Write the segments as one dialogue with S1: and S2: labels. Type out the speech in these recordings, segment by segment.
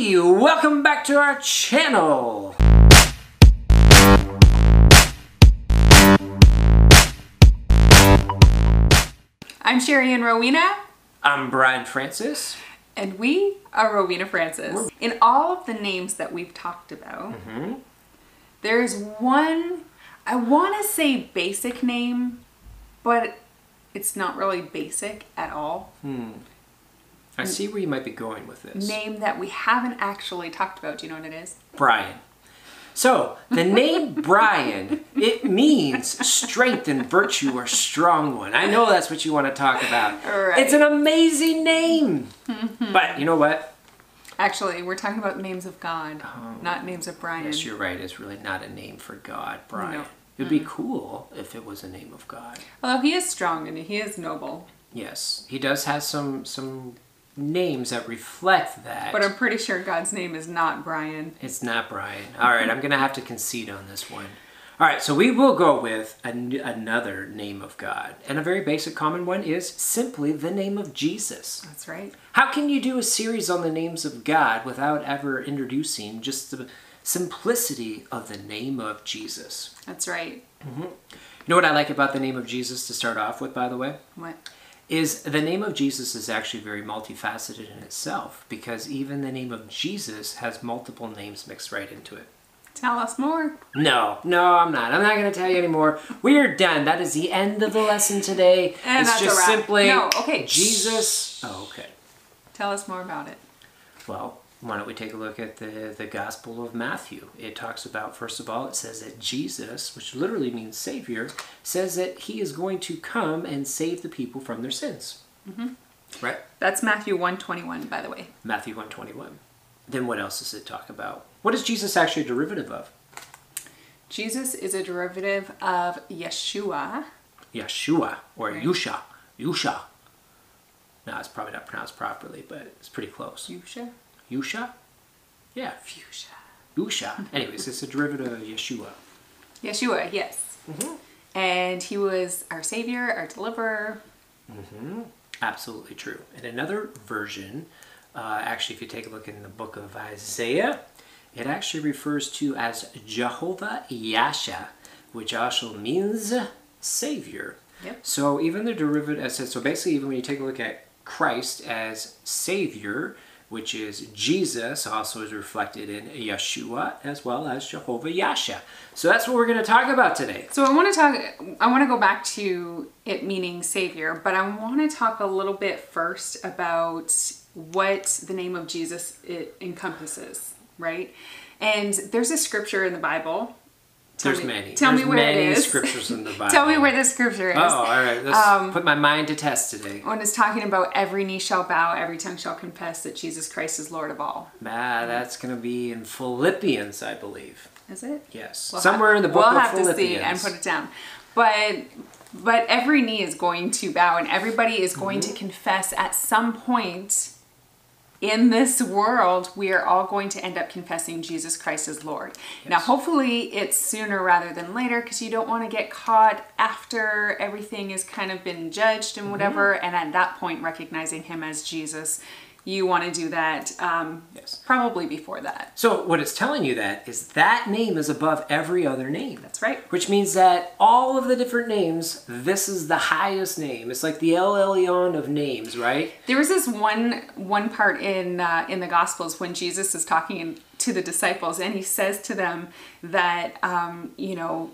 S1: Hey, welcome back to our channel.
S2: I'm Sherry and Rowena,
S1: I'm Brian Francis.
S2: and we are Rowena Francis. In all of the names that we've talked about, mm-hmm. there's one, I want to say basic name, but it's not really basic at all. Hmm.
S1: I see where you might be going with this.
S2: Name that we haven't actually talked about. Do you know what it is?
S1: Brian. So, the name Brian, it means strength and virtue or strong one. I know that's what you want to talk about.
S2: Right.
S1: It's an amazing name. Mm-hmm. But you know what?
S2: Actually, we're talking about names of God, oh, not names of Brian.
S1: Yes, you're right. It's really not a name for God, Brian.
S2: No.
S1: It would be cool if it was a name of God.
S2: Although he is strong and he is noble,
S1: Yes, he does have some some names that reflect that.
S2: but I'm pretty sure God's name is not Brian.
S1: It's not Brian. All right, I'm gonna have to concede on this one. All right, so we will go with an- another name of God, and a very basic common one is simply the name of Jesus.
S2: That's right.
S1: How can you do a series on the names of God without ever introducing just the simplicity of the name of Jesus?
S2: That's right. Mm-hmm.
S1: You know what I like about the name of Jesus to start off with, by the way?
S2: What?
S1: Is the name of Jesus is actually very multifaceted in itself because even the name of Jesus has multiple names mixed right into it.
S2: Tell us more.
S1: No, no, I'm not. I'm not going to tell you anymore. We are done. That is the end of the lesson today.
S2: And
S1: it's
S2: that's a
S1: just
S2: wrap.
S1: simply
S2: No, okay.
S1: Jesus. Oh, okay.
S2: Tell us more about it.
S1: Well, why don't we take a look at the, the Gospel of Matthew? It talks about, first of all, it says that Jesus, which literally means Savior, says that he is going to come and save the people from their sins. Mm-hmm. Right?
S2: That's Matthew 121, by the way.
S1: Matthew 121. Then what else does it talk about? What is Jesus actually a derivative of?
S2: Jesus is a derivative of Yeshua.
S1: Yeshua or
S2: Right.
S1: Yusha. Yusha. No, it's probably not pronounced properly, but it's pretty close.
S2: Yusha?
S1: Yusha? Yeah,
S2: Yusha.
S1: Yusha. Anyways, it's a derivative of Yeshua.
S2: Yeshua, yes. And he was our savior, our deliverer. Mm-hmm.
S1: Absolutely true. And another version, uh, actually, if you take a look in the book of Isaiah, it actually refers to as Jehovah Yasha, which also means Savior.
S2: Yep.
S1: So even the derivative, so basically, even when you take a look at Christ as Savior, which is Jesus, also is reflected in Yeshua as well as Jehovah Yasha. So that's what we're going to talk about today.
S2: So I want to talk, I want to go back to it meaning savior, but I want to talk a little bit first about what the name of Jesus it encompasses, right? And there's a scripture in the Bible. Tell
S1: There's
S2: me-
S1: many.
S2: Tell
S1: There's
S2: me where
S1: many
S2: it is.
S1: scriptures in the Bible.
S2: Tell me where the scripture is.
S1: Oh, all right. Let's
S2: Um,
S1: put my mind to test today.
S2: when it's talking about every knee shall bow, every tongue shall confess that Jesus Christ is Lord of all.
S1: Ah, that's going to be in Philippians, I believe.
S2: Is it?
S1: Yes.
S2: We'll
S1: Somewhere
S2: have-
S1: in the book
S2: we'll
S1: of
S2: have to
S1: Philippians.
S2: see and put it down. But but every knee is going to bow, and everybody is going
S1: Mm-hmm.
S2: to confess at some point in this world. We are all going to end up confessing Jesus Christ as Lord. Now, hopefully, it's sooner rather than later, because you don't want to get caught after everything has kind of been judged
S1: Mm-hmm.
S2: and whatever, and at that point, recognizing Him as Jesus. You want to do that um,
S1: Yes.
S2: probably before that.
S1: So what it's telling you that is that name is above every other name.
S2: That's right.
S1: Which means that all of the different names, this is the highest name. It's like the El Elyon of names, right?
S2: There was this one one part in uh, in the Gospels when Jesus is talking to the disciples, and he says to them that um, you know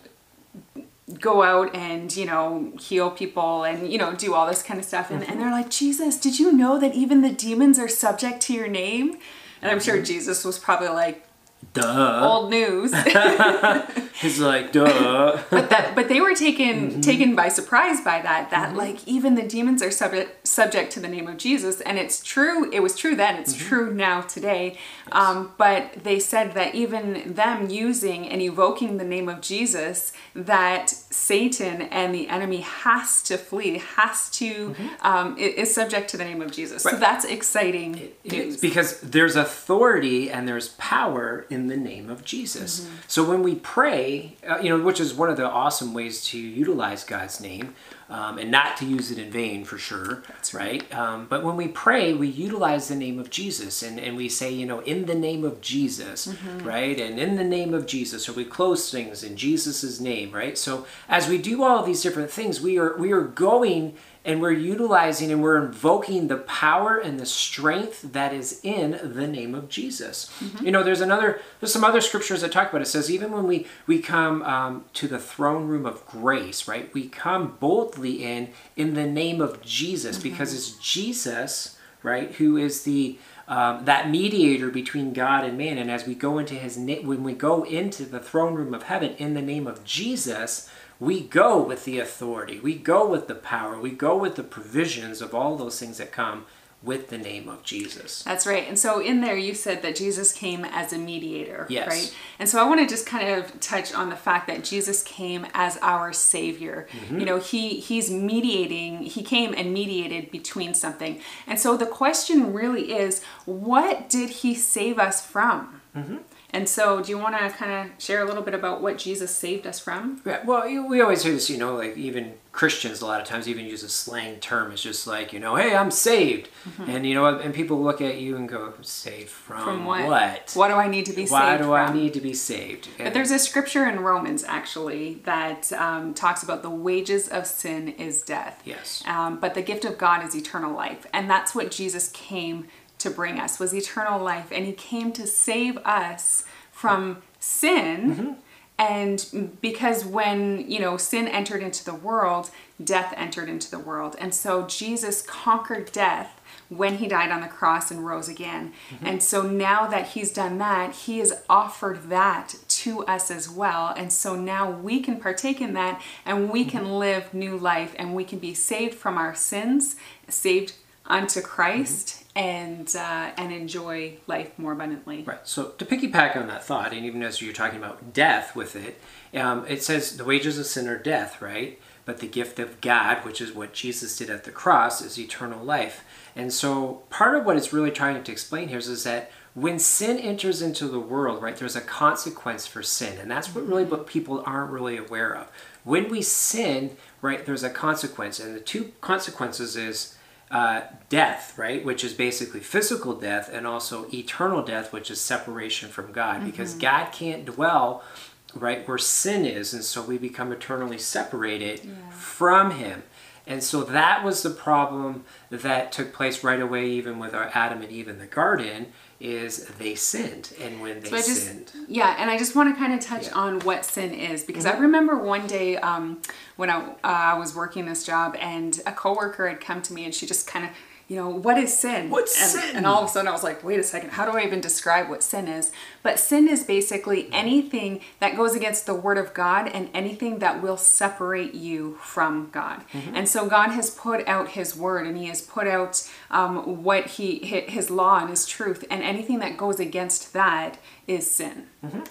S2: go out and you know heal people and you know do all this kind of stuff, and, and mm-hmm. they're like, Jesus, did you know that even the demons are subject to your name? And I'm sure mm-hmm. Jesus was probably like
S1: Duh.
S2: old news.
S1: He's like, duh.
S2: but that but they were taken mm-hmm. taken by surprise by that that mm-hmm. like even the demons are subject subject to the name of jesus and it's true it was true then it's mm-hmm. true now today. Um, but they said that even them using and evoking the name of jesus that satan and the enemy has to flee has to um, is subject to the name of jesus so that's exciting
S1: It's
S2: news
S1: because there's authority and there's power in the name of Jesus.
S2: Mm-hmm.
S1: So when we pray, uh, you know, which is one of the awesome ways to utilize God's name, um, and not to use it in vain for sure. That's right. Um, but when we pray, we utilize the name of Jesus and, and we say, you know, in the name of Jesus, mm-hmm. right? And in the name of Jesus, or we close things in Jesus' name, right? So as we do all these different things, we are we are going and we're utilizing and we're invoking the power and the strength that is in the name of Jesus. Mm-hmm. You know, there's another, there's some other scriptures that talk about it. it says even when we we come um, to the throne room of grace, right? We come boldly in in the name of Jesus mm-hmm. because it's Jesus, right, who is the um, that mediator between God and man. And as we go into His when we go into the throne room of heaven in the name of Jesus we go with the authority, we go with the power, we go with the provisions of all those things that come with the name of Jesus.
S2: That's right. And so in there you said that Jesus came as a mediator,
S1: yes.
S2: right? And so I want to just kind of touch on the fact that Jesus came as our savior. Mm-hmm. You know, he he's mediating, he came and mediated between something. And so the question really is, what did he save us from? Mm-hmm. And so, do you want to kind of share a little bit about what Jesus saved us from?
S1: Yeah, well, we always hear this, you know, like even Christians a lot of times even use a slang term. It's just like, you know, hey, I'm saved. Mm-hmm. And, you know, and people look at you and go, saved from,
S2: from what?
S1: what?
S2: What do I need to be
S1: Why
S2: saved Why
S1: do
S2: from?
S1: I need to be saved?
S2: And but there's a scripture in Romans, actually, that um, talks about the wages of sin is death.
S1: Yes.
S2: Um, but the gift of God is eternal life. And that's what Jesus came to bring us was eternal life and he came to save us from sin mm-hmm. and because when you know sin entered into the world death entered into the world and so jesus conquered death when he died on the cross and rose again mm-hmm. and so now that he's done that he has offered that to us as well and so now we can partake in that and we mm-hmm. can live new life and we can be saved from our sins saved unto christ and uh, and enjoy life more abundantly.
S1: Right. So to piggyback on that thought, and even as you're talking about death with it, um, it says the wages of sin are death, right? But the gift of God, which is what Jesus did at the cross, is eternal life. And so part of what it's really trying to explain here is, is that when sin enters into the world, right, there's a consequence for sin. And that's what really what people aren't really aware of. When we sin, right, there's a consequence. And the two consequences is uh, death, right, which is basically physical death, and also eternal death, which is separation from God, mm-hmm. because God can't dwell right where sin is, and so we become eternally separated yeah. from Him. And so that was the problem that took place right away, even with our Adam and Eve in the garden, is they sinned and when they so just, sinned
S2: yeah and i just want to kind of touch yeah. on what sin is because mm-hmm. i remember one day um, when I, uh, I was working this job and a coworker had come to me and she just kind of you know, what is sin?
S1: What's
S2: and,
S1: sin?
S2: And all of a sudden I was like, wait a second, how do I even describe what sin is? But sin is basically anything that goes against the word of God and anything that will separate you from God. Mm-hmm. And so God has put out his word and he has put out um, what he, his law and his truth. And anything that goes against that is sin.
S1: Mm-hmm.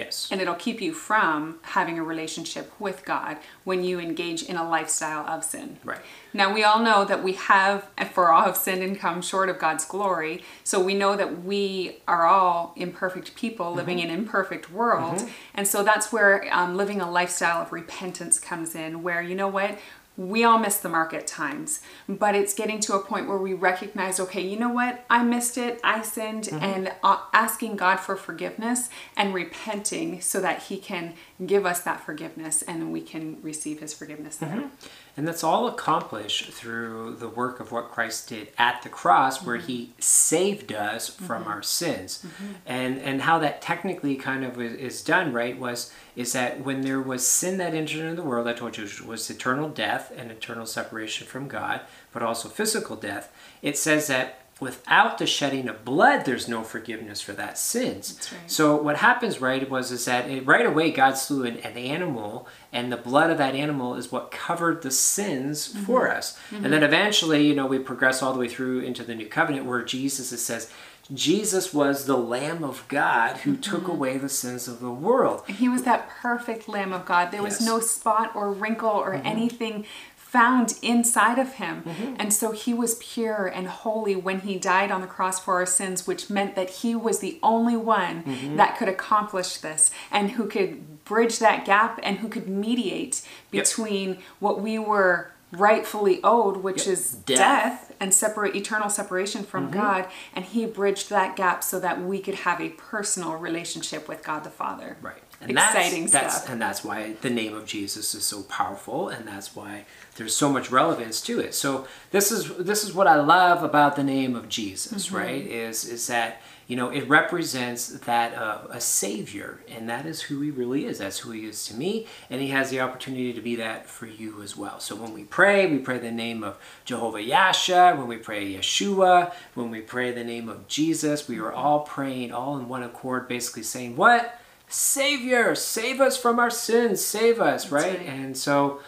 S1: Yes.
S2: And it'll keep you from having a relationship with God when you engage in a lifestyle of sin.
S1: Right.
S2: Now, we all know that we have, for all have sinned and come short of God's glory. So we know that we are all imperfect people living mm-hmm. in imperfect world. Mm-hmm. And so that's where um, living a lifestyle of repentance comes in, where, you know what? We all miss the mark at times, but it's getting to a point where we recognize, okay, you know what? I missed it. I sinned mm-hmm. and uh, asking God for forgiveness and repenting so that he can give us that forgiveness and we can receive his forgiveness there. Mm-hmm.
S1: And that's all accomplished through the work of what Christ did at the cross, mm-hmm. where he saved us from mm-hmm. our sins. Mm-hmm. And and how that technically kind of is done, right, was is that when there was sin that entered into the world, I told you was eternal death and eternal separation from God, but also physical death. It says that without the shedding of blood there's no forgiveness for that sins
S2: right.
S1: so what happens right was is that it, right away god slew an, an, animal and the blood of that animal is what covered the sins mm-hmm. for us mm-hmm. and then eventually you know we progress all the way through into the new covenant where jesus says Jesus was the Lamb of God who mm-hmm. took away the sins of the world.
S2: He was that perfect Lamb of God. There was yes. no spot or wrinkle or mm-hmm. anything found inside of him. Mm-hmm. And so he was pure and holy when he died on the cross for our sins, which meant that he was the only one mm-hmm. that could accomplish this and who could bridge that gap and who could mediate between yep. what we were rightfully owed, which
S1: Yep.
S2: is
S1: Death.
S2: death. and separate eternal separation from
S1: Mm-hmm.
S2: God, and he bridged that gap so that we could have a personal relationship with God the Father.
S1: Right.
S2: Exciting
S1: that's, that's. And that's why the name of Jesus is so powerful, and that's why there's so much relevance to it. So this is this is what I love about the name of Jesus,
S2: Mm-hmm.
S1: right? Is is that you know it represents that uh, a savior, and that is who he really is. That's who he is to me, and he has the opportunity to be that for you as well. So when we pray, we pray the name of Jehovah Yasha. When we pray Yeshua, when we pray the name of Jesus, we are all praying all in one accord, basically saying what Savior, save us from our sins, save us, right?
S2: right.
S1: And so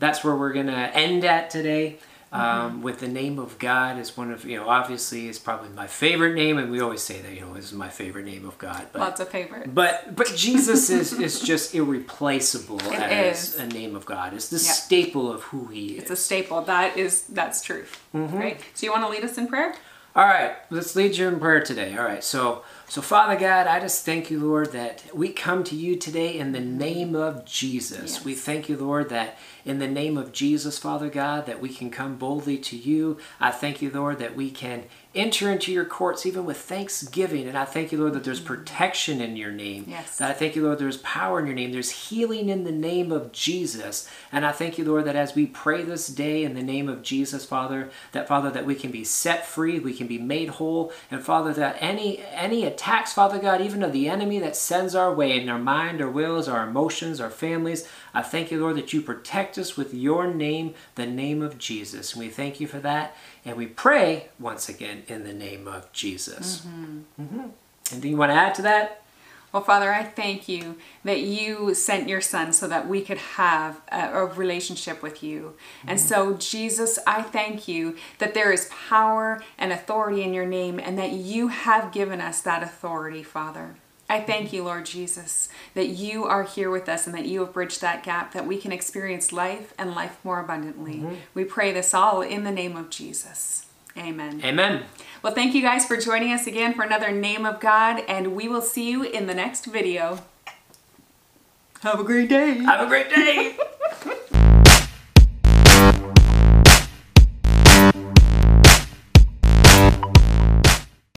S1: that's where we're gonna end at today. Um, with the name of God is one of you know obviously is probably my favorite name, and we always say that you know this is my favorite name of God, but
S2: Lots of favorites.
S1: but but Jesus is is just irreplaceable
S2: It
S1: as
S2: is.
S1: a name of God. It's the
S2: Yeah.
S1: staple of who He is.
S2: It's a staple. That is that's truth.
S1: Mm-hmm.
S2: Right? So you want to lead us in prayer?
S1: All right, let's lead you in prayer today. All right, so so Father God, I just thank you, Lord, that we come to you today in the name of Jesus.
S2: Yes.
S1: We thank you, Lord, that in the name of Jesus, Father God, that we can come boldly to you. I thank you, Lord, that we can enter into your courts even with thanksgiving. And I thank you, Lord, that there's mm-hmm. protection in your name.
S2: Yes.
S1: That I thank you, Lord, there's power in your name. There's healing in the name of Jesus. And I thank you, Lord, that as we pray this day in the name of Jesus, Father, that Father, that we can be set free, we can be made whole, and Father, that any any attacks, Father God, even of the enemy that sends our way in our mind, our wills, our emotions, our families, I thank you, Lord, that you protect us with your name, the name of Jesus. And we thank you for that. And we pray once again in the name of Jesus. Mm-hmm. Anything you want to add to that?
S2: Well, Father, I thank you that you sent your son so that we could have a, a relationship with you. And so, Jesus, I thank you that there is power and authority in your name and that you have given us that authority, Father. I thank you, Lord Jesus, that you are here with us and that you have bridged that gap, that we can experience life and life more abundantly. Mm-hmm. We pray this all in the name of Jesus. Amen.
S1: Amen.
S2: Well, thank you guys for joining us again for another Name of God, and we will see you in the next video. Have a great day.
S1: Have a great day.